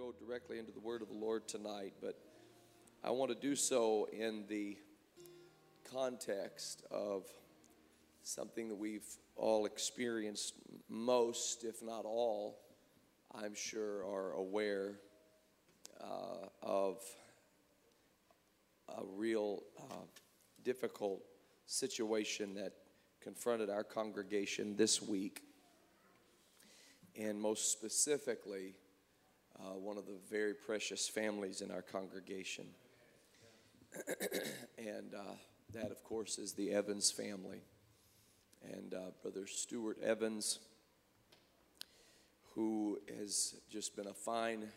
go directly into the word of the Lord tonight, but I want to do so in the context of something that we've all experienced, most, if not all, I'm sure, are aware uh, of a real uh, difficult situation that confronted our congregation this week. And most specifically, uh, one of the very precious families in our congregation. and uh, that, of course, is the Evans family. And uh, Brother Stuart Evans, who has just been a fine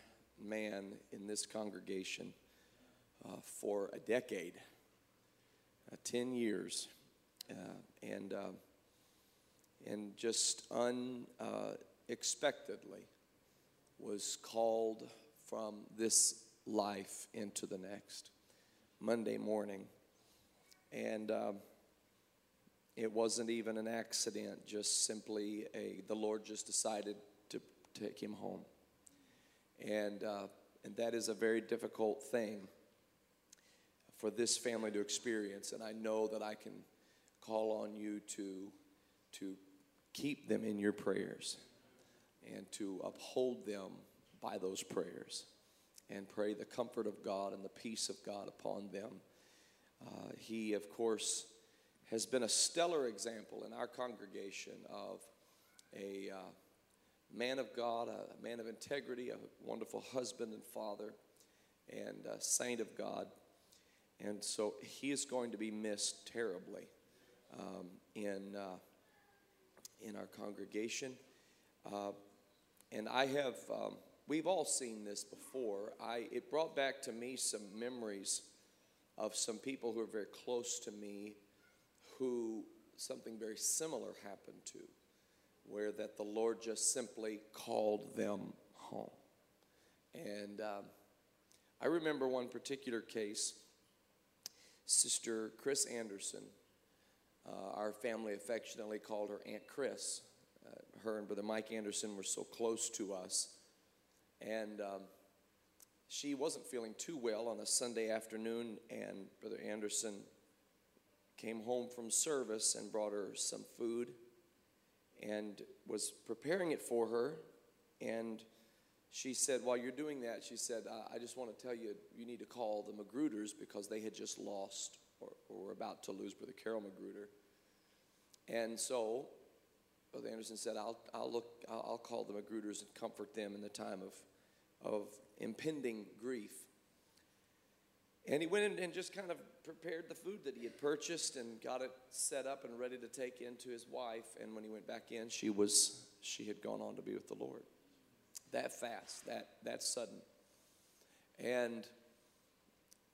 man in this congregation uh, for a decade, uh, 10 years, uh, and, and just unexpectedly was called from this life into the next Monday morning. And um, it wasn't even an accident, just simply a, the Lord just decided to take him home. And, uh, and that is a very difficult thing for this family to experience. And I know that I can call on you to, to keep them in your prayers and to uphold them by those prayers and pray the comfort of God and the peace of God upon them. Uh, he, of course, has been a stellar example in our congregation of a uh, man of God, a man of integrity, a wonderful husband and father, and a saint of God. And so he is going to be missed terribly um, in, uh, in our congregation. Uh, and I have, um, we've all seen this before. I, it brought back to me some memories of some people who are very close to me who something very similar happened to, where that the Lord just simply called them home. And um, I remember one particular case, Sister Chris Anderson. Uh, our family affectionately called her Aunt Chris her and Brother Mike Anderson were so close to us. And um, she wasn't feeling too well on a Sunday afternoon, and Brother Anderson came home from service and brought her some food and was preparing it for her. And she said, While you're doing that, she said, I just want to tell you, you need to call the Magruders because they had just lost or, or were about to lose Brother Carol Magruder. And so Brother Anderson said, I'll, I'll, look, I'll, call the Magruders and comfort them in the time of, of impending grief. And he went in and just kind of prepared the food that he had purchased and got it set up and ready to take in to his wife. And when he went back in, she was she had gone on to be with the Lord. That fast, that that sudden. And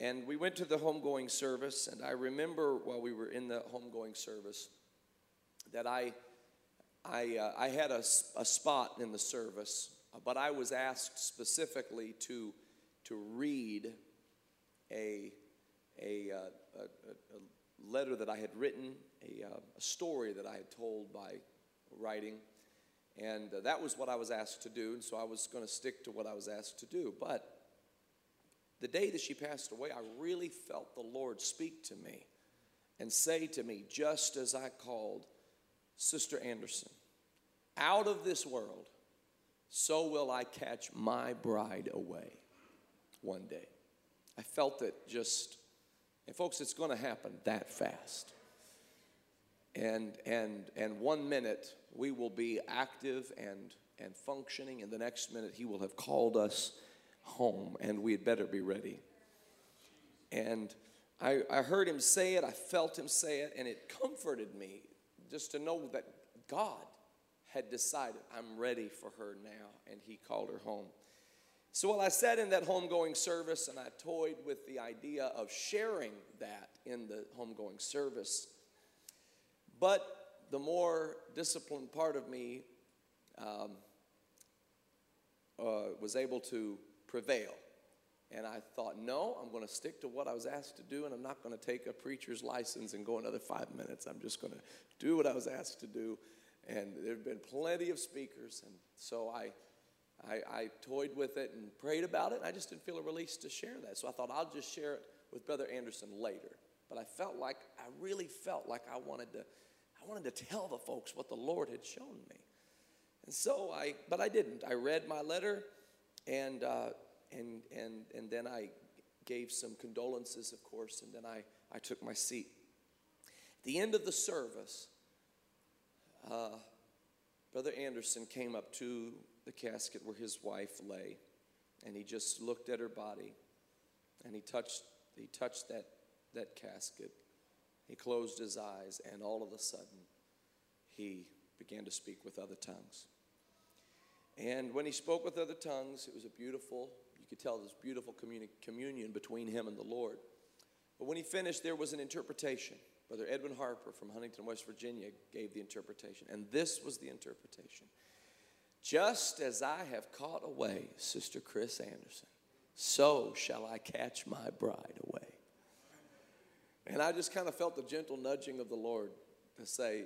and we went to the homegoing service, and I remember while we were in the homegoing service that I I, uh, I had a, a spot in the service, but I was asked specifically to, to read a, a, uh, a, a letter that I had written, a, uh, a, story that I had told by writing. And uh, that was what I was asked to do, and so I was going to stick to what I was asked to do. But the day that she passed away, I really felt the Lord speak to me and say to me, just as I called Sister Anderson, out of this world, so will I catch my bride away one day. I felt it just, and folks, it's going to happen that fast. And, and, and one minute we will be active and, and functioning, and the next minute he will have called us home, and we had better be ready. And I, I heard him say it, I felt him say it, and it comforted me just to know that God had decided, I'm ready for her now, and he called her home. So while I sat in that homegoing service and I toyed with the idea of sharing that in the homegoing service, but the more disciplined part of me um, uh, was able to prevail. And I thought, no, I'm going to stick to what I was asked to do, and I'm not going to take a preacher's license and go another five minutes. I'm just going to do what I was asked to do. And there have been plenty of speakers, and so I, I, I toyed with it and prayed about it, and I just didn't feel a release to share that. So I thought I'll just share it with Brother Anderson later. But I felt like, I really felt like I wanted to, I wanted to tell the folks what the Lord had shown me. And so I, but I didn't. I read my letter, and, uh, and, and, and then I gave some condolences, of course, and then I, I took my seat. At the end of the service, uh, Brother Anderson came up to the casket where his wife lay, and he just looked at her body, and he touched, he touched that, that casket. He closed his eyes, and all of a sudden, he began to speak with other tongues. And when he spoke with other tongues, it was a beautiful, could tell this beautiful communi- communion between him and the Lord. But when he finished, there was an interpretation. Brother Edwin Harper from Huntington, West Virginia, gave the interpretation. And this was the interpretation Just as I have caught away Sister Chris Anderson, so shall I catch my bride away. And I just kind of felt the gentle nudging of the Lord to say,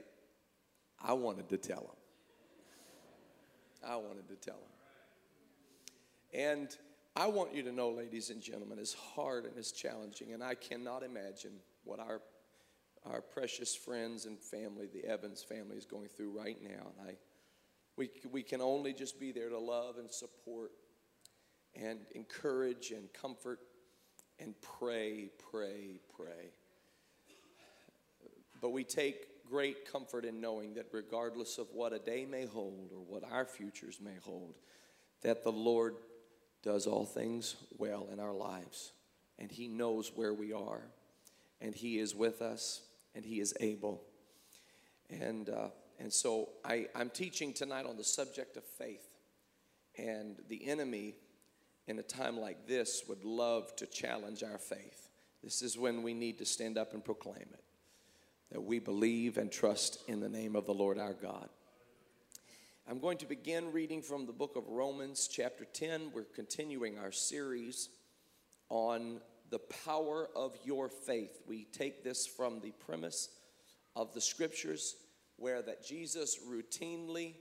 I wanted to tell him. I wanted to tell him. And I want you to know, ladies and gentlemen, as hard and as challenging, and I cannot imagine what our our precious friends and family, the Evans family, is going through right now. And I, we, we can only just be there to love and support and encourage and comfort and pray, pray, pray. But we take great comfort in knowing that regardless of what a day may hold or what our futures may hold, that the Lord does all things well in our lives. And He knows where we are, and He is with us and He is able. And, uh, and so I, I'm teaching tonight on the subject of faith. And the enemy, in a time like this, would love to challenge our faith. This is when we need to stand up and proclaim it that we believe and trust in the name of the Lord our God. I'm going to begin reading from the book of Romans, chapter 10. We're continuing our series on the power of your faith. We take this from the premise of the scriptures where that Jesus routinely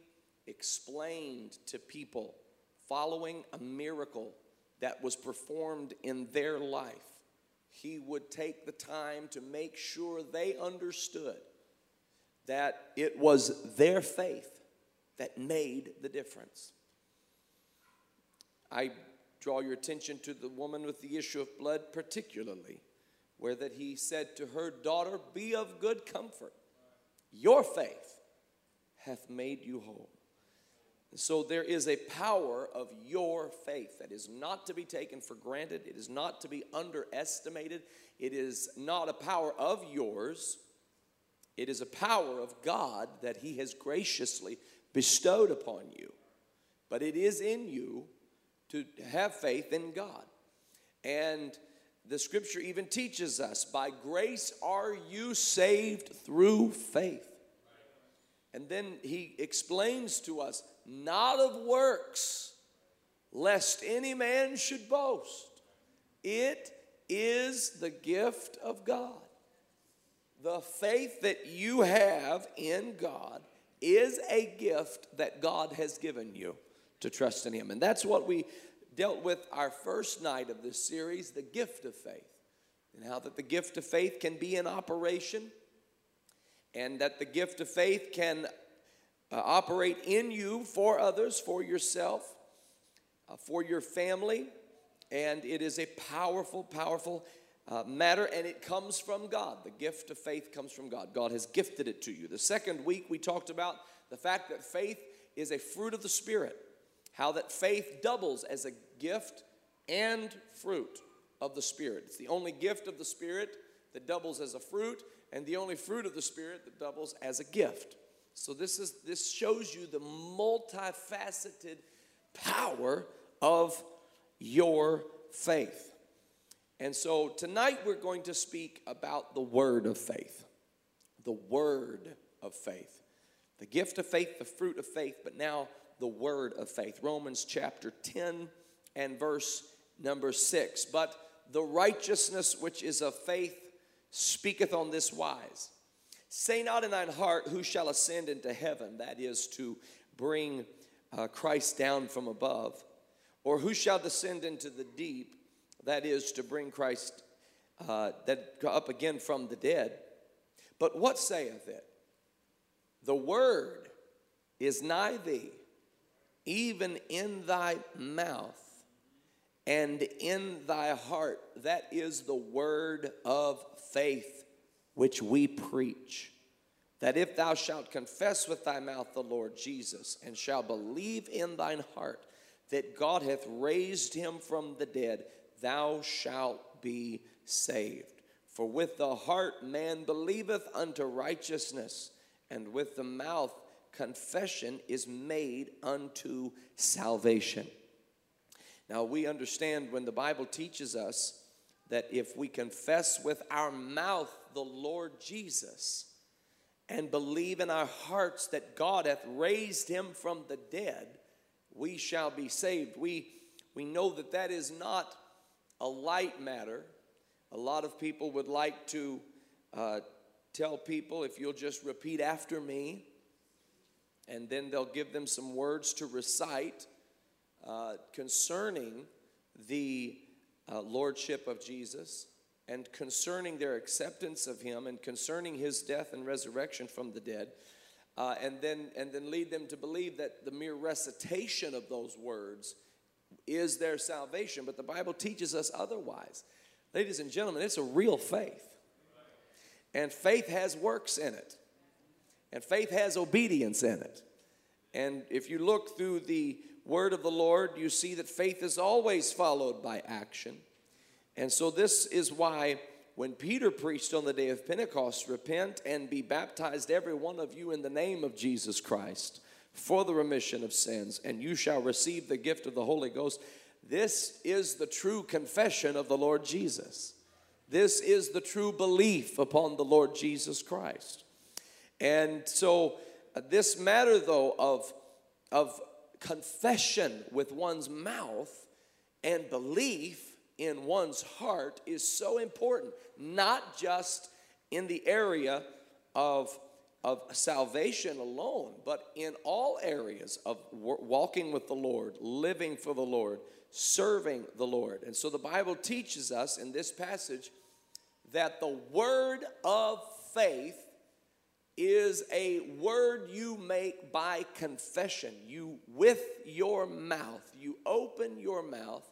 explained to people following a miracle that was performed in their life. He would take the time to make sure they understood that it was their faith that made the difference. I draw your attention to the woman with the issue of blood, particularly, where that he said to her daughter, Be of good comfort. Your faith hath made you whole. So there is a power of your faith that is not to be taken for granted. It is not to be underestimated. It is not a power of yours. It is a power of God that He has graciously bestowed upon you. But it is in you to have faith in God. And the scripture even teaches us by grace are you saved through faith. And then he explains to us, not of works, lest any man should boast. It is the gift of God. The faith that you have in God is a gift that God has given you to trust in Him. And that's what we dealt with our first night of this series the gift of faith, and how that the gift of faith can be in operation, and that the gift of faith can uh, operate in you for others, for yourself, uh, for your family. And it is a powerful, powerful uh, matter, and it comes from God. The gift of faith comes from God. God has gifted it to you. The second week, we talked about the fact that faith is a fruit of the Spirit how that faith doubles as a gift and fruit of the Spirit. It's the only gift of the Spirit that doubles as a fruit, and the only fruit of the Spirit that doubles as a gift. So this is this shows you the multifaceted power of your faith. And so tonight we're going to speak about the word of faith. The word of faith. The gift of faith, the fruit of faith, but now the word of faith. Romans chapter 10 and verse number 6. But the righteousness which is of faith speaketh on this wise Say not in thine heart, Who shall ascend into heaven? That is to bring uh, Christ down from above? Or who shall descend into the deep, that is, to bring Christ uh, that up again from the dead? But what saith it? The word is nigh thee, even in thy mouth and in thy heart. That is the word of faith which we preach. That if thou shalt confess with thy mouth the Lord Jesus, and shalt believe in thine heart that God hath raised him from the dead, thou shalt be saved. For with the heart man believeth unto righteousness, and with the mouth confession is made unto salvation. Now, we understand when the Bible teaches us that if we confess with our mouth the Lord Jesus and believe in our hearts that God hath raised him from the dead, we shall be saved. We, we know that that is not a light matter. A lot of people would like to uh, tell people if you'll just repeat after me, and then they'll give them some words to recite uh, concerning the uh, lordship of Jesus and concerning their acceptance of him and concerning his death and resurrection from the dead. Uh, and then and then lead them to believe that the mere recitation of those words is their salvation but the bible teaches us otherwise. Ladies and gentlemen it's a real faith. And faith has works in it. And faith has obedience in it. And if you look through the word of the Lord, you see that faith is always followed by action. And so, this is why when Peter preached on the day of Pentecost, repent and be baptized, every one of you, in the name of Jesus Christ for the remission of sins, and you shall receive the gift of the Holy Ghost. This is the true confession of the Lord Jesus. This is the true belief upon the Lord Jesus Christ. And so, uh, this matter, though, of, of confession with one's mouth and belief in one's heart is so important, not just in the area of, of salvation alone, but in all areas of walking with the Lord, living for the Lord, serving the Lord. And so the Bible teaches us in this passage that the word of faith is a word you make by confession. You, with your mouth, you open your mouth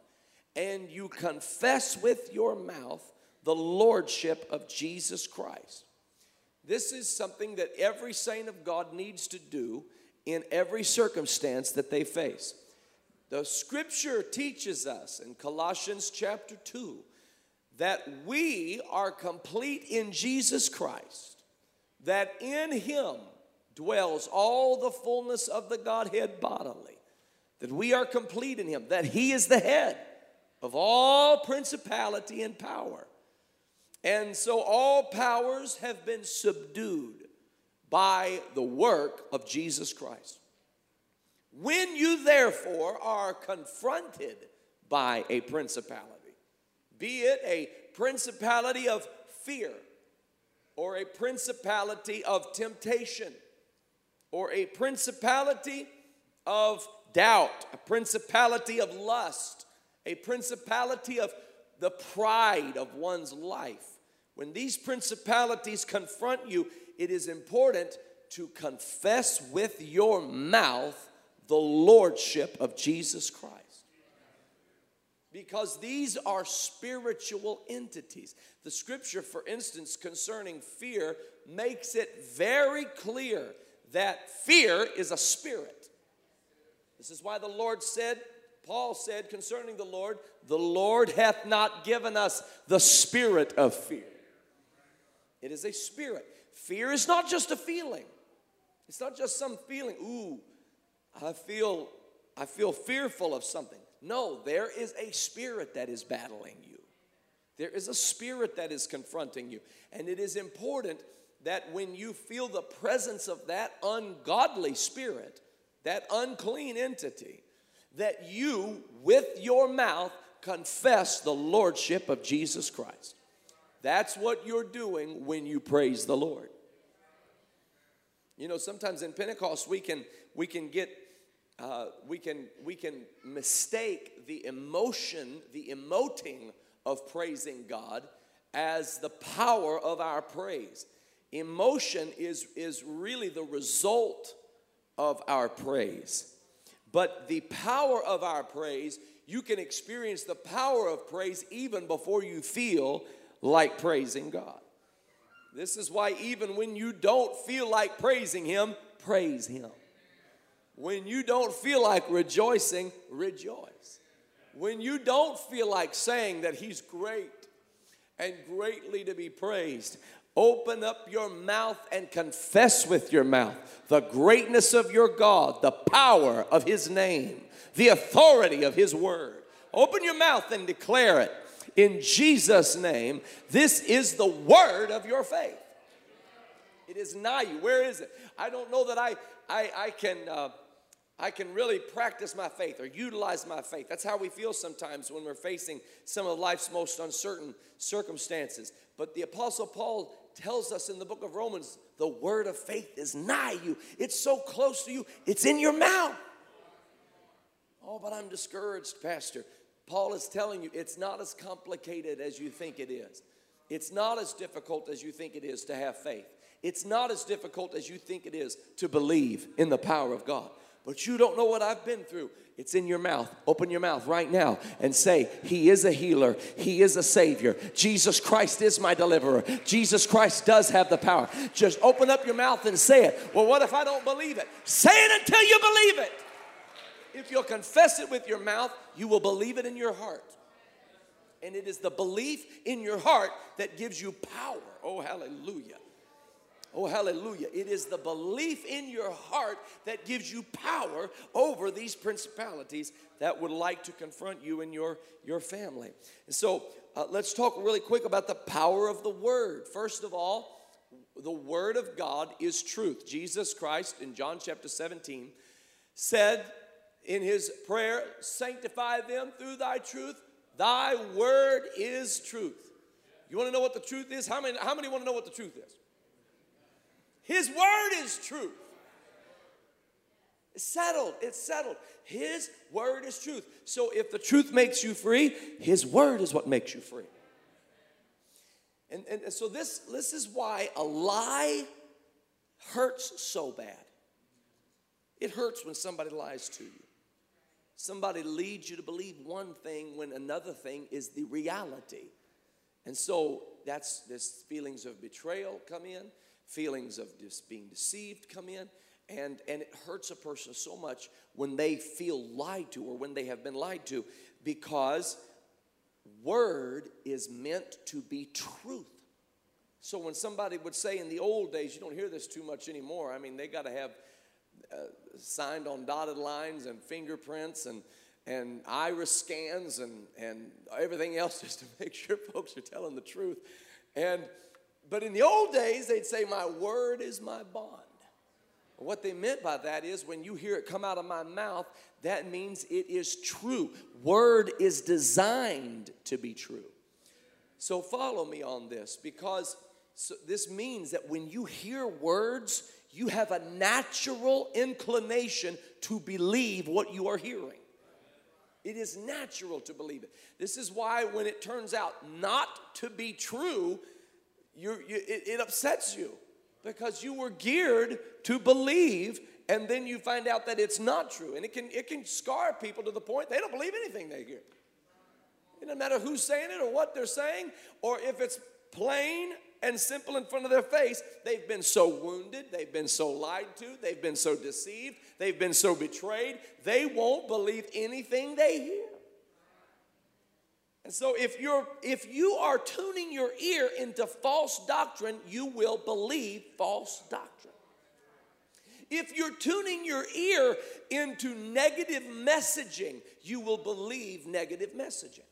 and you confess with your mouth the lordship of Jesus Christ. This is something that every saint of God needs to do in every circumstance that they face. The scripture teaches us in Colossians chapter 2 that we are complete in Jesus Christ that in him dwells all the fullness of the Godhead bodily, that we are complete in him, that he is the head of all principality and power. And so all powers have been subdued by the work of Jesus Christ. When you therefore are confronted by a principality, be it a principality of fear, or a principality of temptation or a principality of doubt, a principality of lust, a principality of the pride of one's life. When these principalities confront you, it is important to confess with your mouth the lordship of Jesus Christ because these are spiritual entities. The scripture, for instance, concerning fear, makes it very clear that fear is a spirit. This is why the Lord said, Paul said concerning the Lord, the Lord hath not given us the spirit of fear. It is a spirit. Fear is not just a feeling. It's not just some feeling, ooh, I feel I feel fearful of something. No, there is a spirit that is battling you. There is a spirit that is confronting you. And it is important that when you feel the presence of that ungodly spirit, that unclean entity, that you, with your mouth, confess the lordship of Jesus Christ. That's what you're doing when you praise the Lord. You know, sometimes in Pentecost we can we can get uh, we can we can mistake the emotion, the emoting of praising God, as the power of our praise. Emotion is is really the result of our praise, but the power of our praise. You can experience the power of praise even before you feel like praising God. This is why, even when you don't feel like praising Him, praise Him. When you don't feel like rejoicing, rejoice. When you don't feel like saying that He's great and greatly to be praised, open up your mouth and confess with your mouth the greatness of your God, the power of His name, the authority of His word. Open your mouth and declare it in Jesus' name. This is the word of your faith. It is nigh you. Where is it? I don't know that I I, I can uh, I can really practice my faith or utilize my faith. That's how we feel sometimes when we're facing some of life's most uncertain circumstances. But the Apostle Paul tells us in the book of Romans the word of faith is nigh you. It's so close to you, it's in your mouth. Oh, but I'm discouraged, Pastor. Paul is telling you it's not as complicated as you think it is. It's not as difficult as you think it is to have faith. It's not as difficult as you think it is to believe in the power of God. But you don't know what I've been through. It's in your mouth. Open your mouth right now and say, He is a healer. He is a Savior. Jesus Christ is my deliverer. Jesus Christ does have the power. Just open up your mouth and say it. Well, what if I don't believe it? Say it until you believe it. If you'll confess it with your mouth, you will believe it in your heart. And it is the belief in your heart that gives you power. Oh, hallelujah. Oh, hallelujah. It is the belief in your heart that gives you power over these principalities that would like to confront you and your, your family. And so uh, let's talk really quick about the power of the Word. First of all, the Word of God is truth. Jesus Christ in John chapter 17 said, in his prayer, sanctify them through thy truth. Thy word is truth. You want to know what the truth is? How many, how many want to know what the truth is? His word is truth. It's settled. It's settled. His word is truth. So if the truth makes you free, His word is what makes you free. And, and, so this, this is why a lie hurts so bad. It hurts when somebody lies to you. Somebody leads you to believe one thing when another thing is the reality. And so that's this feelings of betrayal come in, feelings of just being deceived come in, and, and it hurts a person so much when they feel lied to or when they have been lied to because word is meant to be truth. So when somebody would say in the old days, you don't hear this too much anymore. I mean, they got to have Uh, signed on dotted lines and fingerprints and and iris scans and and everything else just to make sure folks are telling the truth. And but in the old days, they'd say, "My word is my bond." What they meant by that is when you hear it come out of my mouth, that means it is true. Word is designed to be true. So follow me on this because so this means that when you hear words, you have a natural inclination to believe what you are hearing. It is natural to believe it. This is why, when it turns out not to be true, you, it, it upsets you because you were geared to believe and then you find out that it's not true. And it can, it can scar people to the point they don't believe anything they hear. It doesn't matter who's saying it or what they're saying, or if it's plain and simple in front of their face, they've been so wounded, they've been so lied to, they've been so deceived, they've been so betrayed, they won't believe anything they hear. And so if you're if you are tuning your ear into false doctrine, you will believe false doctrine. If you're tuning your ear into negative messaging, you will believe negative messaging.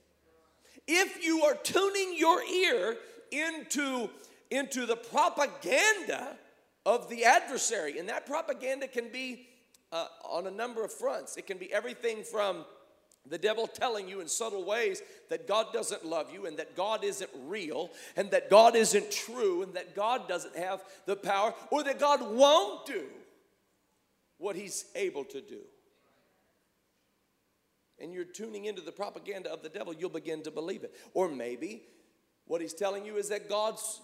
If you are tuning your ear into, into the propaganda of the adversary. And that propaganda can be uh, on a number of fronts. It can be everything from the devil telling you in subtle ways that God doesn't love you and that God isn't real and that God isn't true and that God doesn't have the power or that God won't do what he's able to do. and you're tuning into the propaganda of the devil, you'll begin to believe it. Or maybe what he's telling you is that God's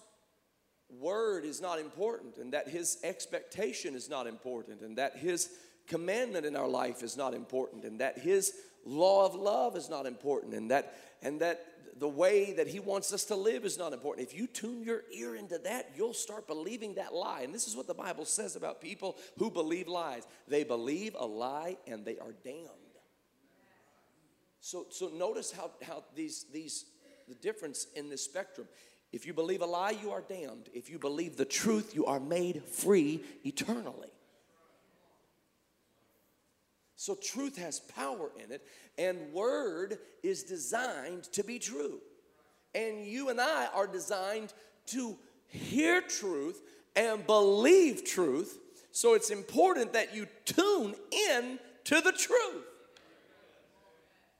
word is not important and that his expectation is not important and that his commandment in our life is not important and that his law of love is not important and that and that the way that he wants us to live is not important. If you tune your ear into that, you'll start believing that lie. And this is what the Bible says about people who believe lies. They believe a lie and they are damned. So so notice how how these these the difference in this spectrum. If you believe a lie, you are damned. If you believe the truth, you are made free eternally. So, truth has power in it, and word is designed to be true. And you and I are designed to hear truth and believe truth. So, it's important that you tune in to the truth.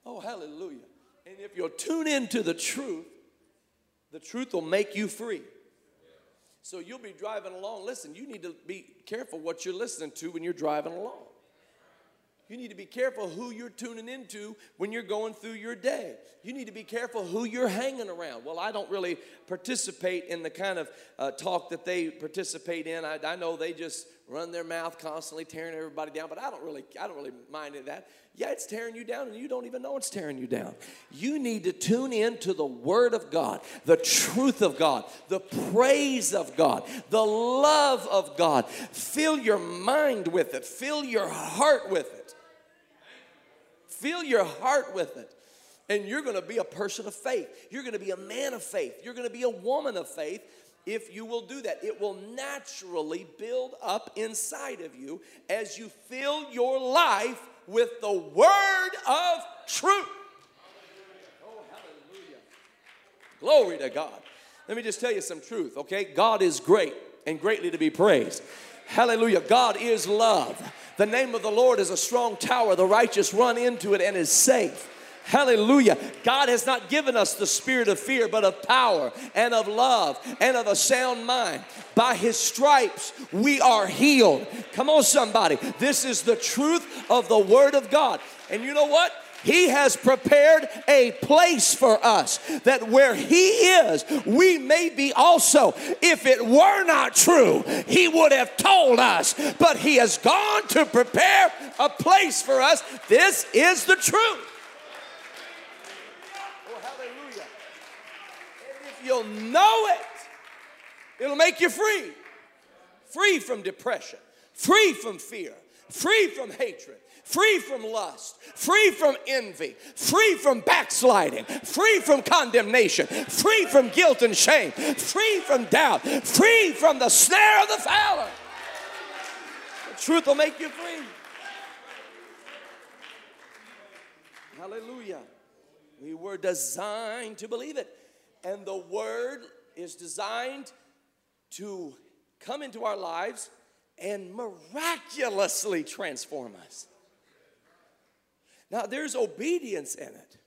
Oh, hallelujah. And if you'll tune into the truth, the truth will make you free. So you'll be driving along. Listen, you need to be careful what you're listening to when you're driving along. You need to be careful who you're tuning into when you're going through your day. You need to be careful who you're hanging around. Well, I don't really participate in the kind of uh, talk that they participate in. I, I know they just run their mouth constantly, tearing everybody down. But I don't really, I don't really mind that. Yeah, it's tearing you down, and you don't even know it's tearing you down. You need to tune in to the Word of God, the truth of God, the praise of God, the love of God. Fill your mind with it. Fill your heart with it. Fill your heart with it. And you're going to be a person of faith. You're going to be a man of faith. You're going to be a woman of faith if you will do that. It will naturally build up inside of you as you fill your life with the word of truth. Oh, hallelujah. Glory to God. Let me just tell you some truth, okay? God is great and greatly to be praised. Hallelujah. God is love. The name of the Lord is a strong tower. The righteous run into it and is safe. Hallelujah. God has not given us the spirit of fear, but of power and of love and of a sound mind. By his stripes, we are healed. Come on, somebody. This is the truth of the word of God. And you know what? He has prepared a place for us that where He is, we may be also. If it were not true, He would have told us, but He has gone to prepare a place for us. This is the truth. Oh, hallelujah. And if you'll know it, it'll make you free. Free from depression, free from fear, free from hatred, free from lust, free from envy, free from backsliding, free from condemnation, free from guilt and shame, free from doubt, free from the snare of the fowler. The truth will make you free. Hallelujah. We were designed to believe it. And the word is designed to come into our lives and miraculously transform us. Now, there's obedience in it,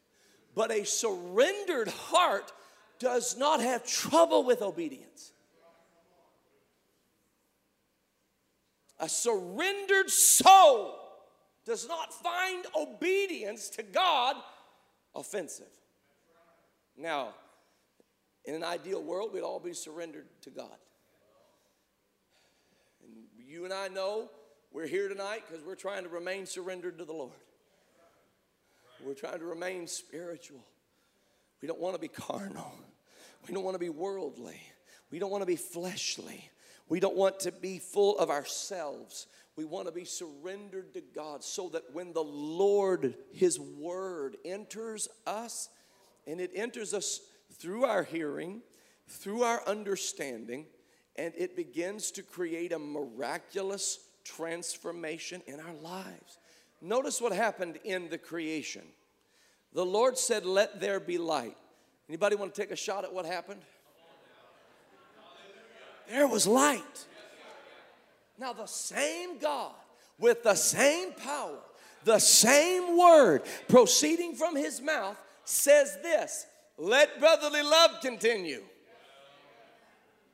but a surrendered heart does not have trouble with obedience. A surrendered soul does not find obedience to God offensive. Now, in an ideal world, we'd all be surrendered to God. And you and I know we're here tonight because we're trying to remain surrendered to the Lord. We're trying to remain spiritual. We don't want to be carnal. We don't want to be worldly. We don't want to be fleshly. We don't want to be full of ourselves. We want to be surrendered to God so that when the Lord, His Word, enters us, and it enters us through our hearing, through our understanding, and it begins to create a miraculous transformation in our lives. Notice what happened in the creation. The Lord said, Let there be light. Anybody want to take a shot at what happened? There was light. Now, the same God with the same power, the same word proceeding from his mouth says this let brotherly love continue.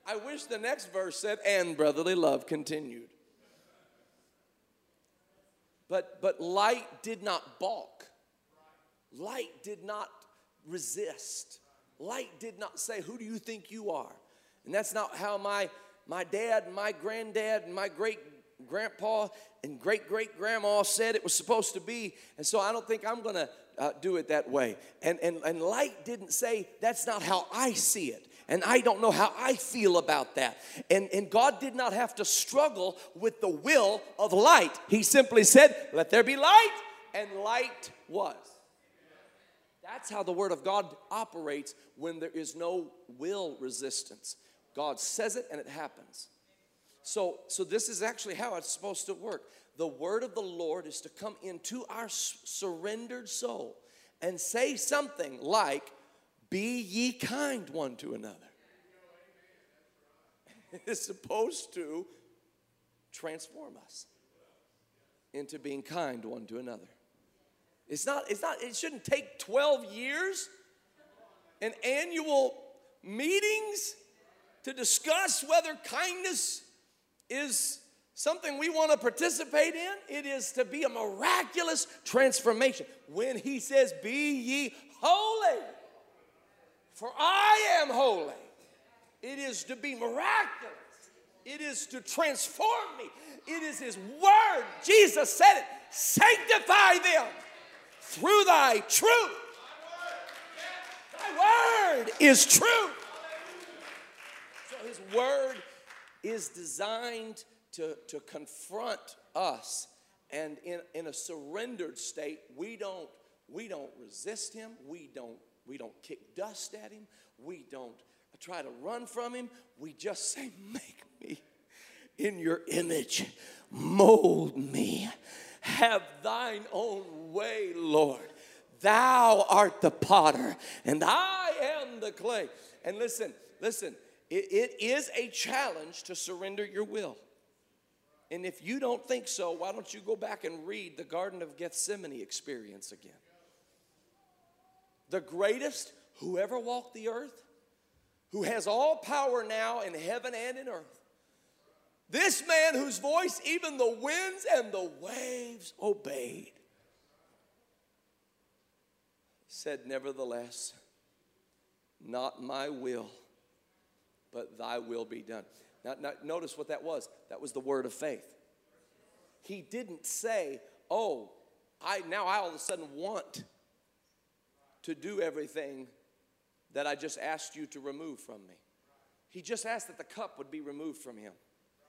I wish the next verse said, and brotherly love continued. But, but light did not balk. light did not resist. Light did not say, Who do you think you are? And that's not how my, my dad and my granddad and my great grandpa and great great grandma said it was supposed to be. And so I don't think I'm going to uh, do it that way. And, and, and light didn't say, That's not how I see it. And I don't know how I feel about that. And, and God did not have to struggle with the will of light. He simply said, Let there be light, and light was. That's how the Word of God operates when there is no will resistance. God says it and it happens. So, so this is actually how it's supposed to work. The word of the Lord is to come into our surrendered soul and say something like, Be ye kind one to another. It's supposed to transform us into being kind one to another. It's not, it's not, it shouldn't take 12 years and annual meetings to discuss whether kindness is something we want to participate in. It is to be a miraculous transformation. When he says, Be ye holy, for I am holy, it is to be miraculous. It is to transform me. It is his word. Jesus said it. Sanctify them through thy truth. Thy word is true. So his word is designed to, to confront us. And in, in a surrendered state, we don't, we don't resist him. We don't, we don't kick dust at him. We don't try to run from him. We just say, Make me in your image, mold me. Have thine own way, Lord. Thou art the potter, and I am the clay. And listen, listen, it, it is a challenge to surrender your will. And if you don't think so, why don't you go back and read the Garden of Gethsemane experience again? The greatest who ever walked the earth, who has all power now in heaven and in earth. This man whose voice even the winds and the waves obeyed said, Nevertheless, not my will but thy will be done. Now, now, notice what that was. That was the word of faith. He didn't say, oh, I now I all of a sudden want to do everything that I just asked you to remove from me. He just asked that the cup would be removed from him.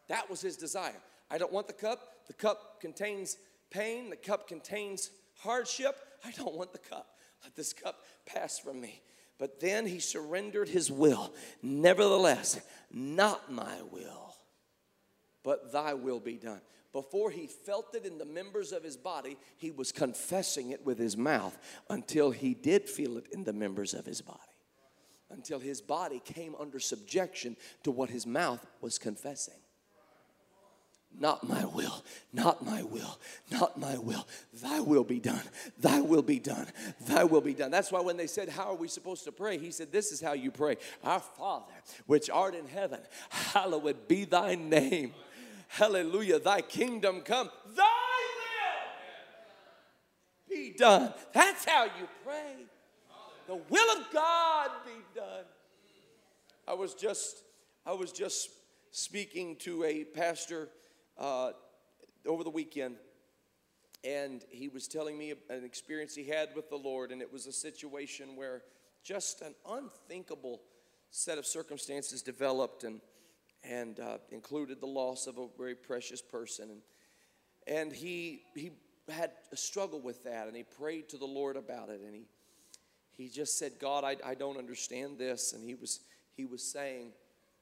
That was his desire. I don't want the cup. The cup contains pain, the cup contains hardship. I don't want the cup. Let this cup pass from me. But then he surrendered his will. Nevertheless, not my will, but thy will be done. Before he felt it in the members of his body, he was confessing it with his mouth until he did feel it in the members of his body. Until his body came under subjection to what his mouth was confessing. Not my will, not my will, not my will. Thy will be done. Thy will be done. Thy will be done. That's why when they said, How are we supposed to pray? He said, This is how you pray Our Father, which art in heaven, hallowed be thy name. Hallelujah. Thy kingdom come. Thy will be done. That's how you pray. The will of God be done. I was just, I was just speaking to a pastor uh, over the weekend, and he was telling me an experience he had with the Lord, and it was a situation where just an unthinkable set of circumstances developed and and uh, included the loss of a very precious person. And and he he had a struggle with that and he prayed to the lord about it and he he just said god i, I don't understand this. And he was he was saying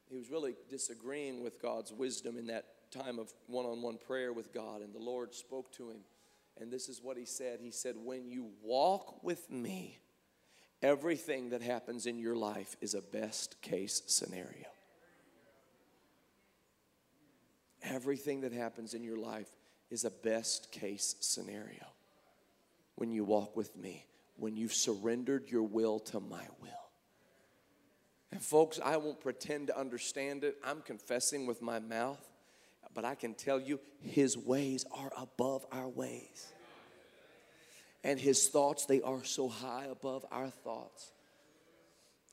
he was really disagreeing with god's wisdom in that time of one on one prayer with God, and the Lord spoke to him. And this is what he said He said, When you walk with me, everything that happens in your life is a best case scenario. Everything that happens in your life is a best case scenario. When you walk with me, when you've surrendered your will to my will. And folks, I won't pretend to understand it. I'm confessing with my mouth but I can tell you, His ways are above our ways. And his thoughts, they are so high above our thoughts.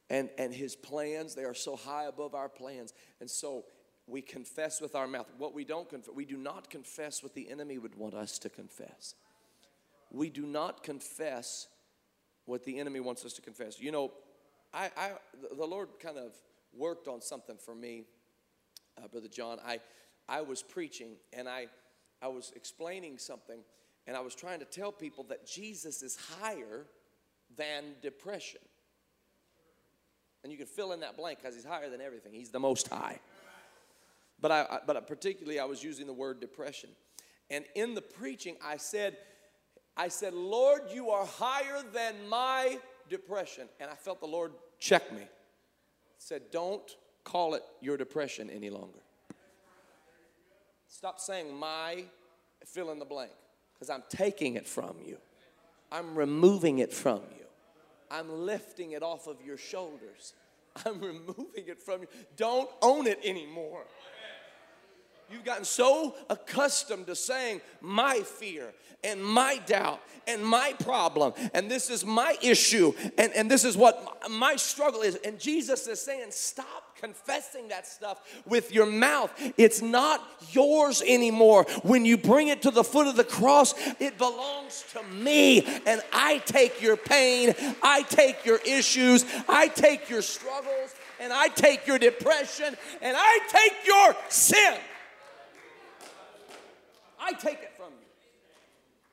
And, and his plans, they are so high above our plans. And so we confess with our mouth. What we don't confess, we do not confess what the enemy would want us to confess. We do not confess what the enemy wants us to confess. You know, I, I the Lord kind of worked on something for me, uh, Brother John. I, I was preaching and I, I was explaining something, and I was trying to tell people that Jesus is higher than depression. And you can fill in that blank because he's higher than everything. He's the most high. But I, but particularly I was using the word depression. And in the preaching, I said, I said, Lord, you are higher than my depression. And I felt the Lord check me. Said, don't call it your depression any longer. Stop saying my fill in the blank because I'm taking it from you. I'm removing it from you. I'm lifting it off of your shoulders. I'm removing it from you. Don't own it anymore. You've gotten so accustomed to saying my fear and my doubt and my problem and this is my issue and, and this is what my struggle is. And Jesus is saying, stop confessing that stuff with your mouth. It's not yours anymore. When you bring it to the foot of the cross, it belongs to me. And I take your pain, I take your issues, I take your struggles, and I take your depression, and I take your sin. I take it from you.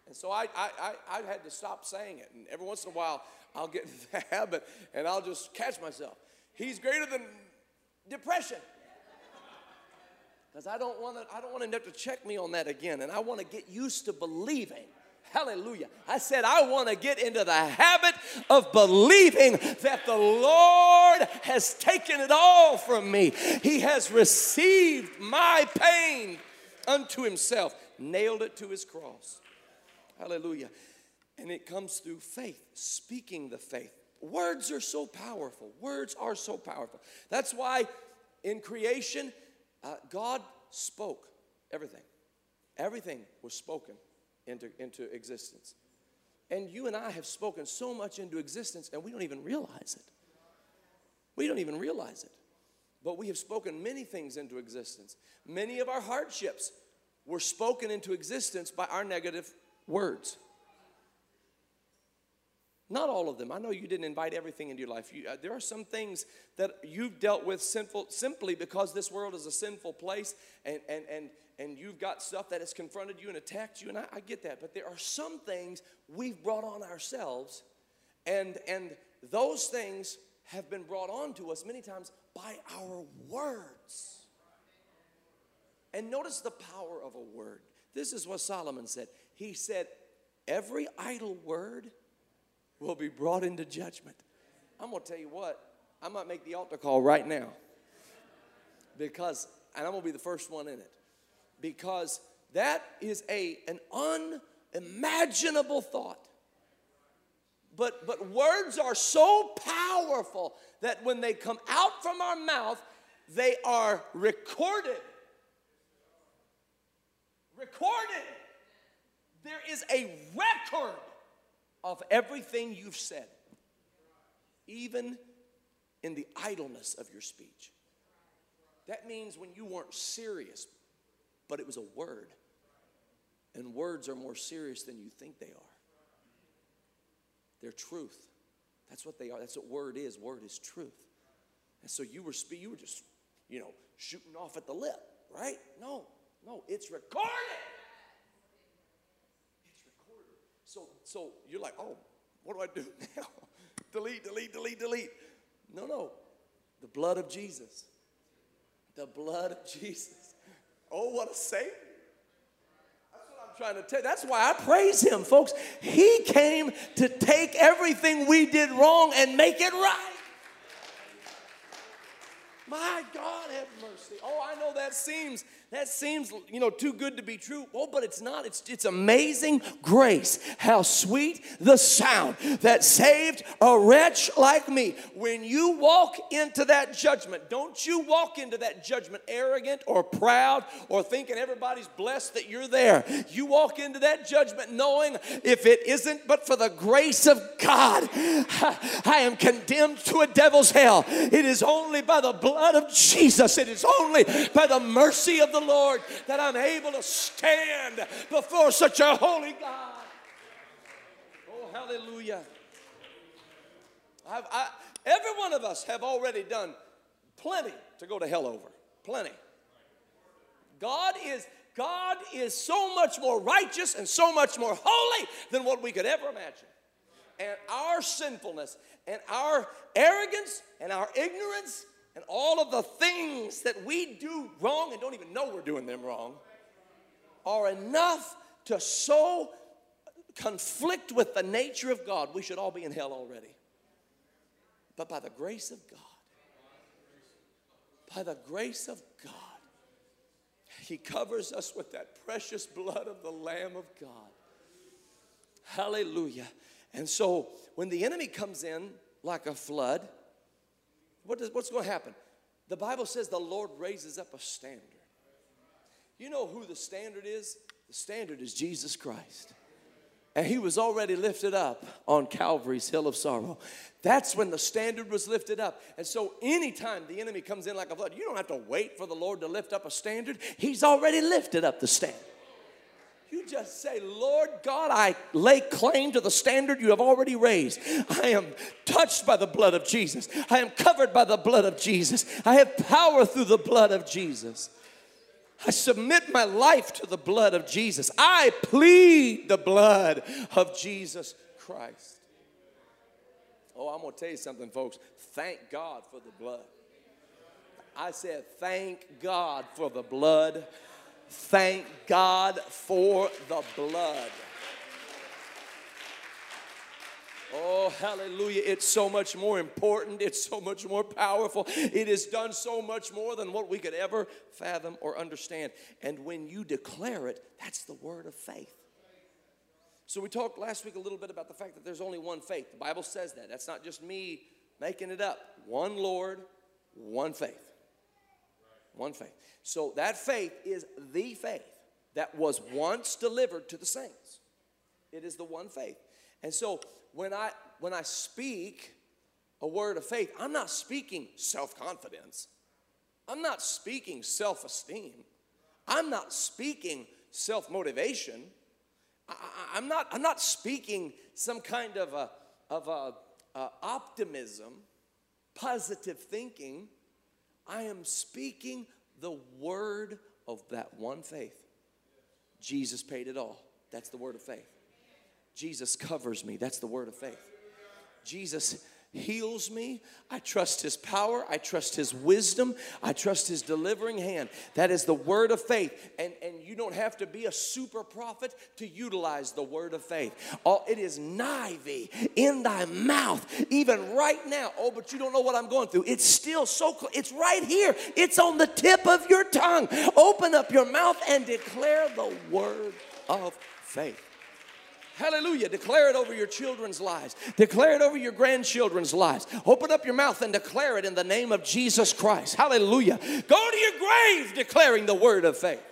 And so I, I, I, I had to stop saying it. And every once in a while, I'll get into the habit and I'll just catch myself. He's greater than depression. Because I don't want to, I don't want to have to check me on that again. And I want to get used to believing. Hallelujah. I said, I want to get into the habit of believing that the Lord has taken it all from me. He has received my pain unto himself, nailed it to his cross. Hallelujah. And it comes through faith, speaking the faith. Words are so powerful. Words are so powerful. That's why in creation, uh, God spoke everything. Everything was spoken into, into existence. And you and I have spoken so much into existence, and we don't even realize it. We don't even realize it. But we have spoken many things into existence. Many of our hardships were spoken into existence by our negative words. Not all of them. I know you didn't invite everything into your life. You, uh, there are some things that you've dealt with sinful, simply because this world is a sinful place and, and, and, and you've got stuff that has confronted you and attacked you, and I, I get that. But there are some things we've brought on ourselves, and, and those things have been brought on to us many times by our words. And notice the power of a word. This is what Solomon said. He said, Every idle word will be brought into judgment. I'm going to tell you what, I might make the altar call right now. Because, and I'm going to be the first one in it. Because that is a, an unimaginable thought. But, but words are so powerful that when they come out from our mouth, they are recorded. Recorded. There is a record of everything you've said, even in the idleness of your speech. That means when you weren't serious, but it was a word. And words are more serious than you think they are. They're truth. That's what they are. That's what word is. Word is truth. And so you were spe- you were just, you know, shooting off at the lip, right? No, no, it's recorded. It's recorded. So, so you're like, oh, what do I do now? delete, delete, delete, delete. No, no. The blood of Jesus. The blood of Jesus. Oh, what a savior. That's what I'm trying to tell you. That's why I praise him, folks. He came to take everything we did wrong and make it right. My God, have mercy. Oh, I know that seems That seems, you know, too good to be true. Oh, but it's not. It's, it's amazing grace. How sweet the sound that saved a wretch like me. When you walk into that judgment, don't you walk into that judgment arrogant or proud or thinking everybody's blessed that you're there. You walk into that judgment knowing if it isn't but for the grace of God, I am condemned to a devil's hell. It is only by the blood of Jesus, it is only by the mercy of the Lord that I'm able to stand before such a holy God. Oh, hallelujah. I, every one of us have already done plenty to go to hell over. Plenty. God is God is so much more righteous and so much more holy than what we could ever imagine. And our sinfulness and our arrogance and our ignorance and all of the things that we do wrong and don't even know we're doing them wrong are enough to so conflict with the nature of God, we should all be in hell already. But by the grace of God, by the grace of God, He covers us with that precious blood of the Lamb of God. Hallelujah. And so when the enemy comes in like a flood, what does, what's going to happen? The Bible says the Lord raises up a standard. You know who the standard is? The standard is Jesus Christ. And he was already lifted up on Calvary's hill of sorrow. That's when the standard was lifted up. And so, anytime the enemy comes in like a flood, you don't have to wait for the Lord to lift up a standard. He's already lifted up the standard. You just say, Lord God, I lay claim to the standard you have already raised. I am touched by the blood of Jesus. I am covered by the blood of Jesus. I have power through the blood of Jesus. I submit my life to the blood of Jesus. I plead the blood of Jesus Christ. Oh, I'm going to tell you something, folks. Thank God for the blood. I said, thank God for the blood Thank God for the blood. Oh, hallelujah. It's so much more important. It's so much more powerful. It has done so much more than what we could ever fathom or understand. And when you declare it, that's the word of faith. So, we talked last week a little bit about the fact that there's only one faith. The Bible says that. That's not just me making it up. One Lord, one faith. One faith. So that faith is the faith that was once delivered to the saints. It is the one faith. And so when I when I speak a word of faith, I'm not speaking self-confidence. I'm not speaking self-esteem. I'm not speaking self-motivation. I, am not, I'm not speaking some kind of a, of a, a optimism, positive thinking. I am speaking the word of that one faith. Jesus paid it all. That's the word of faith. Jesus covers me. That's the word of faith. Jesus heals me. I trust his power. I trust his wisdom. I trust his delivering hand. That is the word of faith. And, and you don't have to be a super prophet to utilize the word of faith. All, it is nigh thee in thy mouth, even right now. Oh, but you don't know what I'm going through. It's still so close. It's right here. It's on the tip of your tongue. Open up your mouth and declare the word of faith. Hallelujah. Declare it over your children's lives. Declare it over your grandchildren's lives. Open up your mouth and declare it in the name of Jesus Christ. Hallelujah. Go to your grave declaring the word of faith.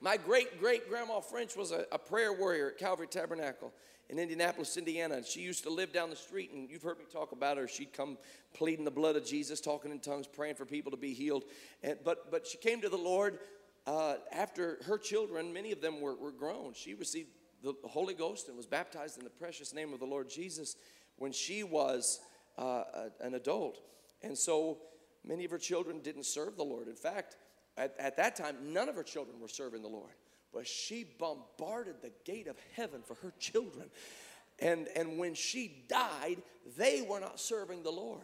My great great grandma French was a, a, prayer warrior at Calvary Tabernacle in Indianapolis, Indiana. And she used to live down the street, and you've heard me talk about her. She'd come pleading the blood of Jesus, talking in tongues, praying for people to be healed. And, but, but she came to the Lord uh, after her children, many of them were, were grown. She received the Holy Ghost and was baptized in the precious name of the Lord Jesus when she was uh, an adult. And so many of her children didn't serve the Lord. In fact, at, at that time, none of her children were serving the Lord. But she bombarded the gate of heaven for her children. And, and when she died, they were not serving the Lord.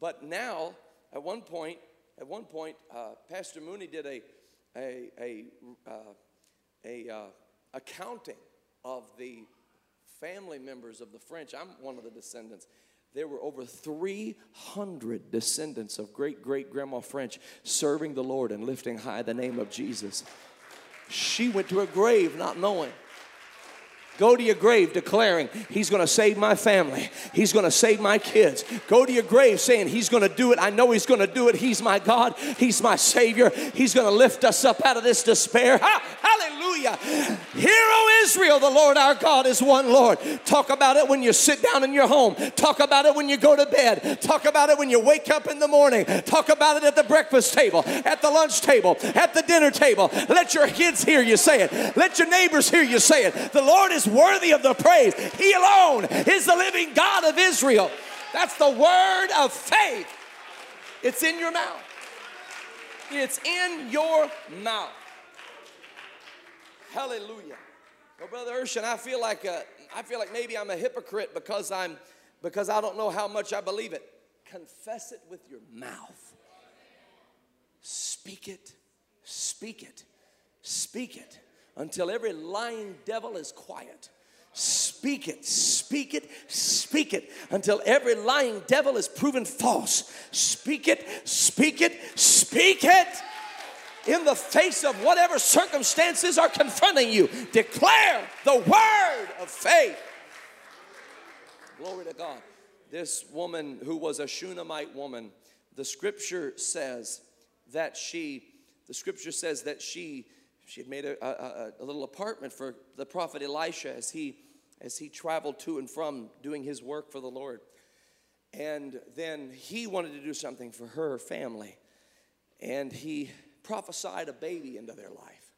But now, at one point, at one point, uh, Pastor Mooney did a, a, a, uh, a uh, accounting of the family members of the French. I'm one of the descendants. there were over 300 descendants of great great grandma French serving the Lord and lifting high the name of Jesus. She went to her grave not knowing. Go to your grave declaring, He's gonna save my family. He's gonna save my kids. Go to your grave saying, He's gonna do it. I know He's gonna do it. He's my God. He's my Savior. He's gonna lift us up out of this despair. Ha! Hallelujah. Hear, O Israel, the Lord our God is one Lord. Talk about it when you sit down in your home. Talk about it when you go to bed. Talk about it when you wake up in the morning. Talk about it at the breakfast table, at the lunch table, at the dinner table. Let your kids hear you say it. Let your neighbors hear you say it. The Lord is worthy of the praise. He alone is the living God of Israel. That's the word of faith. It's in your mouth. It's in your mouth. Hallelujah. Well, Brother Urshan, I feel like a, I feel like maybe I'm a hypocrite because I'm because I don't know how much I believe it. Confess it with your mouth. Speak it. Speak it. Speak it until every lying devil is quiet. Speak it, speak it, speak it until every lying devil is proven false. Speak it, speak it, speak it. In the face of whatever circumstances are confronting you, declare the word of faith. Glory to God. This woman who was a Shunammite woman, the scripture says that she, the scripture says that she she had made a, a, a, little apartment for the prophet Elisha as he as he traveled to and from doing his work for the Lord. And then he wanted to do something for her family. And he prophesied a baby into their life.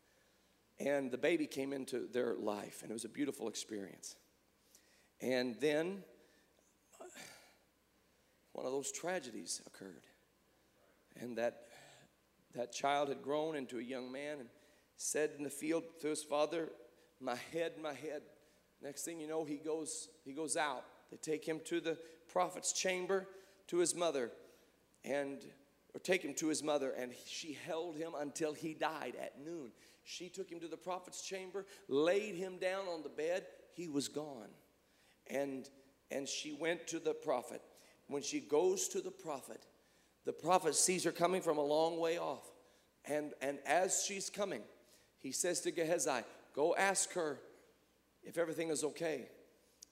And the baby came into their life, and it was a beautiful experience. And then uh, one of those tragedies occurred. And that, that child had grown into a young man and said in the field to his father, My head, my head. Next thing you know, he goes, he goes out. They take him to the prophet's chamber to his mother, and or take him to his mother, and she held him until he died at noon. She took him to the prophet's chamber, laid him down on the bed. He was gone. And and she went to the prophet. When she goes to the prophet, the prophet sees her coming from a long way off. And, and as she's coming, he says to Gehazi, Go ask her if everything is okay.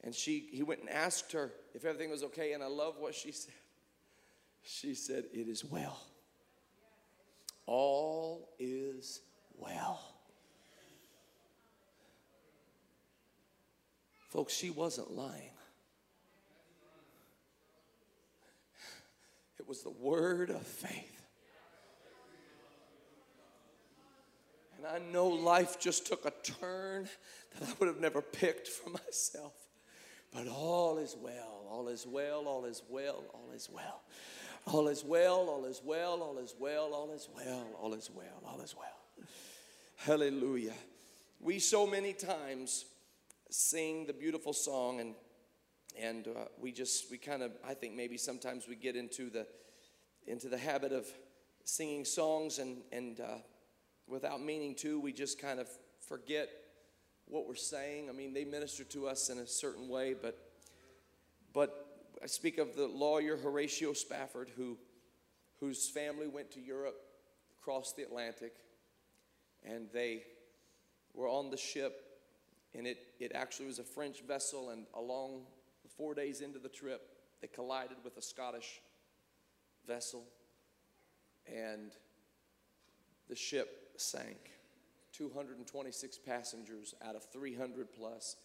And she, he went and asked her if everything was okay. And I love what she said. She said, It is well. All is well. Folks, she wasn't lying. It was the word of faith. And I know life just took a turn that I would have never picked for myself. But all is well, all is well, all is well, all is well. All is well, all is well, all is well, all is well, all is well, all is well. Hallelujah. We so many times sing the beautiful song and and uh, we just we kind of I think maybe sometimes we get into the into the habit of singing songs and and uh, without meaning to, we just kind of forget what we're saying. I mean, they minister to us in a certain way, but but I speak of the lawyer Horatio Spafford, who whose family went to Europe, across the Atlantic, and they were on the ship, and it it actually was a French vessel, and along four days into the trip, they collided with a Scottish vessel, and the ship sank. 226 passengers out of 300 plus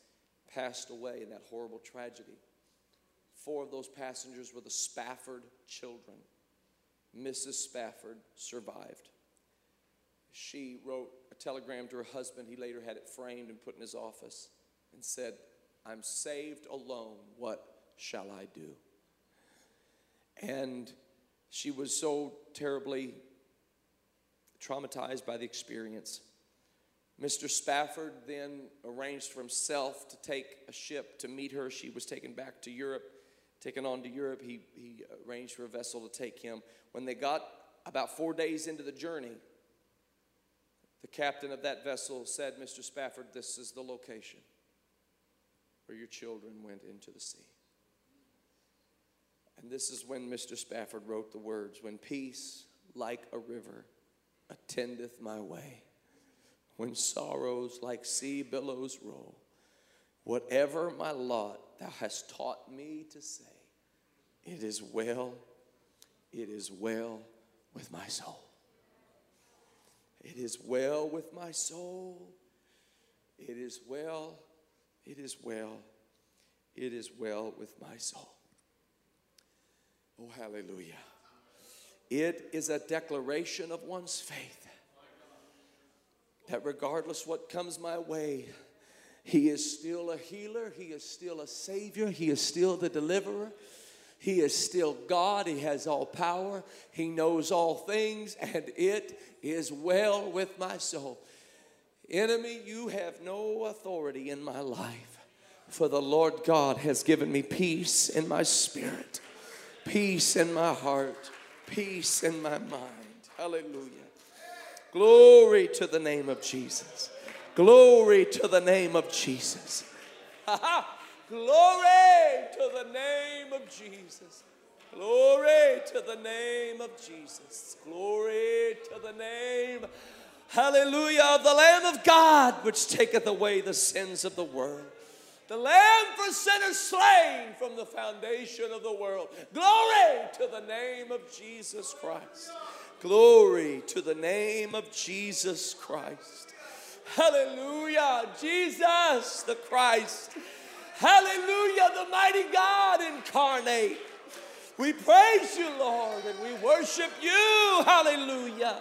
passed away in that horrible tragedy. Four of those passengers were the Spafford children. Mrs. Spafford survived. She wrote a telegram to her husband. He later had it framed and put in his office and said, I'm saved alone. What shall I do? And she was so terribly traumatized by the experience. Mr. Spafford then arranged for himself to take a ship to meet her. She was taken back to Europe, taken on to Europe. He, he arranged for a vessel to take him. When they got about four days into the journey, the captain of that vessel said, Mr. Spafford, this is the location where your children went into the sea. And this is when Mr. Spafford wrote the words When peace like a river attendeth my way, when sorrows like sea billows roll, whatever my lot thou hast taught me to say, it is well, it is well with my soul. It is well with my soul. It is well, it is well, it is well with my soul. Oh, hallelujah. It is a declaration of one's faith that regardless what comes my way, He is still a healer, He is still a Savior, He is still the deliverer. He is still God. He has all power. He knows all things, and it is well with my soul. Enemy, you have no authority in my life, for the Lord God has given me peace in my spirit, peace in my heart, peace in my mind. Hallelujah. Glory to the name of Jesus. Glory to the name of Jesus. Glory to the name of Jesus. Glory to the name of Jesus. Glory to the name, hallelujah, of the Lamb of God, which taketh away the sins of the world. The Lamb for sinners slain from the foundation of the world. Glory to the name of Jesus Christ. Glory to the name of Jesus Christ. Hallelujah. Jesus the Christ. Hallelujah. The mighty God incarnate. We praise you, Lord, and we worship you. Hallelujah.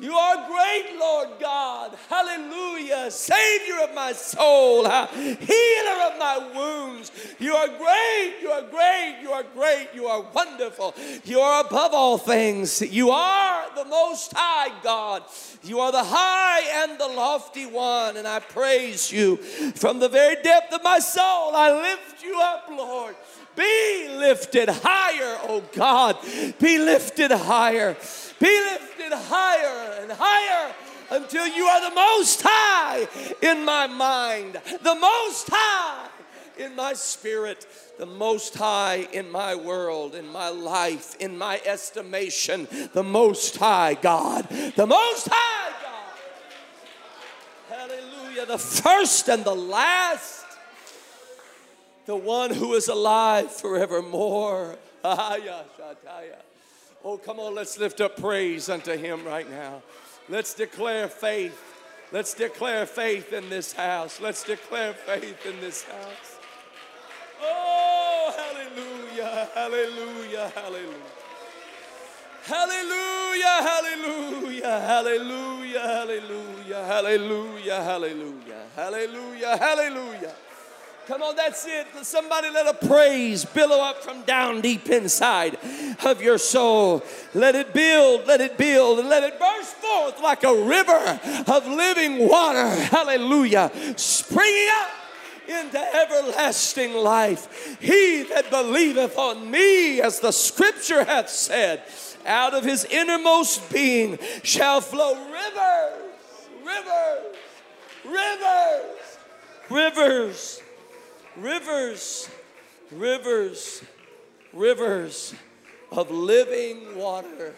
You are great, Lord God. Hallelujah. Savior of my soul, healer of my wounds. You are great. You are great. You are great. You are wonderful. You are above all things. You are the most high God. You are the high and the lofty one. And I praise you from the very depth of my soul. I lift you up, Lord. Be lifted higher, oh God. Be lifted higher. Be lifted higher and higher until you are the most high in my mind, the most high in my spirit, the most high in my world, in my life, in my estimation, the most high God, the most high God. Hallelujah. The first and the last the one who is alive forevermore. Ah, Oh, come on, let's lift up praise unto him right now. Let's declare faith. Let's declare faith in this house. Let's declare faith in this house. Oh, hallelujah, hallelujah, hallelujah. Hallelujah, hallelujah, hallelujah, hallelujah, hallelujah, hallelujah, hallelujah, hallelujah. Come on, that's it. Somebody let a praise billow up from down deep inside of your soul. Let it build, let it build, and let it burst forth like a river of living water. Hallelujah. Springing up into everlasting life. He that believeth on me, as the scripture hath said, out of his innermost being shall flow rivers, rivers, rivers, rivers rivers, rivers, rivers of living water.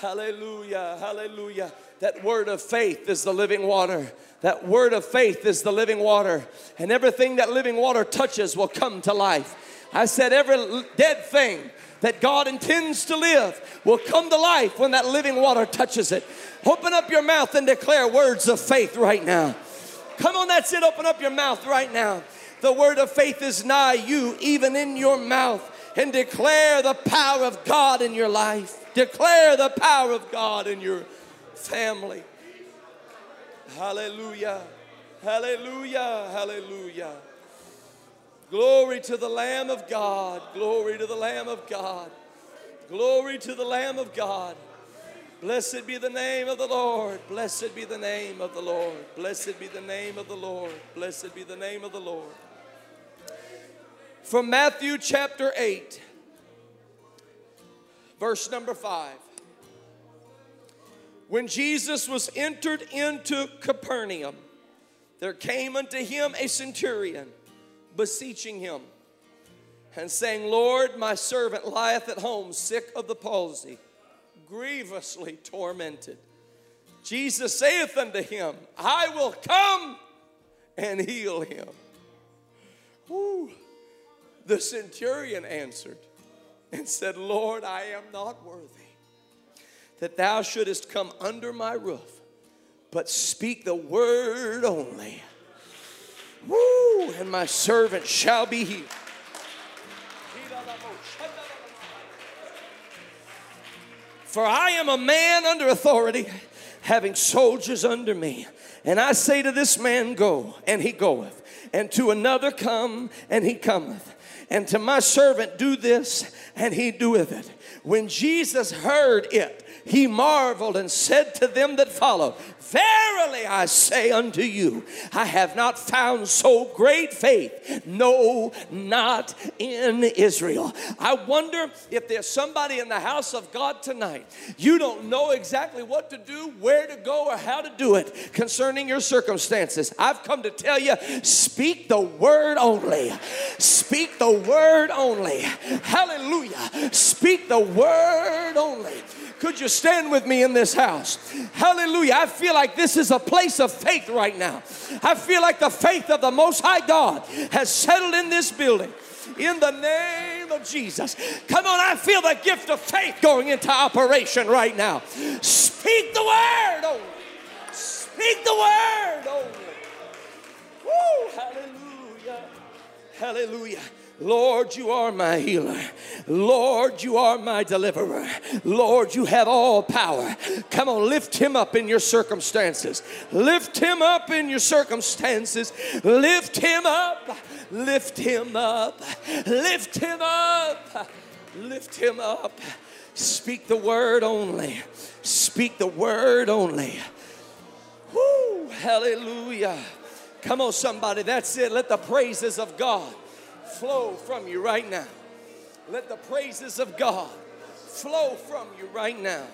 Hallelujah, hallelujah. That word of faith is the living water. That word of faith is the living water. And everything that living water touches will come to life. I said, every dead thing that God intends to live will come to life when that living water touches it. Open up your mouth and declare words of faith right now. Come on, that's it. Open up your mouth right now. The word of faith is nigh you, even in your mouth, and declare the power of God in your life. Declare the power of God in your family. Hallelujah. Hallelujah. Hallelujah. Glory to the Lamb of God. Glory to the Lamb of God. Glory to the Lamb of God. Blessed be the name of the Lord. Blessed be the name of the Lord. Blessed be the name of the Lord. Blessed be the name of the Lord from Matthew chapter 8, verse number 5. When Jesus was entered into Capernaum, there came unto him a centurion, beseeching him, and saying, Lord, my servant lieth at home, sick of the palsy, grievously tormented. Jesus saith unto him, I will come and heal him. The centurion answered and said, Lord, I am not worthy that thou shouldest come under my roof, but speak the word only. Woo! And my servant shall be healed. For I am a man under authority, having soldiers under me. And I say to this man, Go, and he goeth, and to another, Come, and he cometh. And to my servant, Do this, and he doeth it. When Jesus heard it, he marveled and said to them that followed, Verily I say unto you, I have not found so great faith, no, not in Israel. I wonder if there's somebody in the house of God tonight, you don't know exactly what to do, where to go, or how to do it concerning your circumstances. I've come to tell you speak the word only. Speak the word only. Hallelujah. Speak the word only. Could you stand with me in this house? Hallelujah. I feel like this is a place of faith right now. I feel like the faith of the Most High God has settled in this building. In the name of Jesus. Come on, I feel the gift of faith going into operation right now. Speak the word only. Speak the word only. Woo, hallelujah. Hallelujah. Lord, you are my healer. Lord, you are my deliverer. Lord, you have all power. Come on, lift him up in your circumstances. Lift him up in your circumstances. Lift him up. Lift him up. Lift him up. Lift him up. Speak the word only. Speak the word only. Woo, hallelujah. Come on, somebody. That's it. Let the praises of God flow from you right now. Let the praises of God flow from you right now.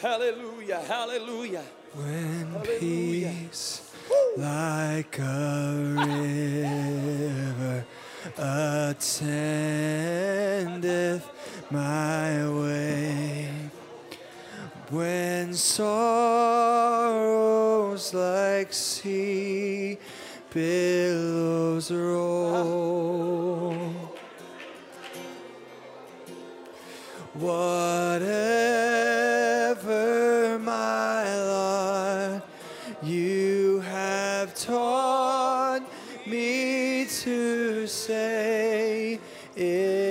Hallelujah, hallelujah. When hallelujah. peace Woo. like a river attendeth my way, when sorrows like sea billows roll. Whatever my lot, you have taught me to say, It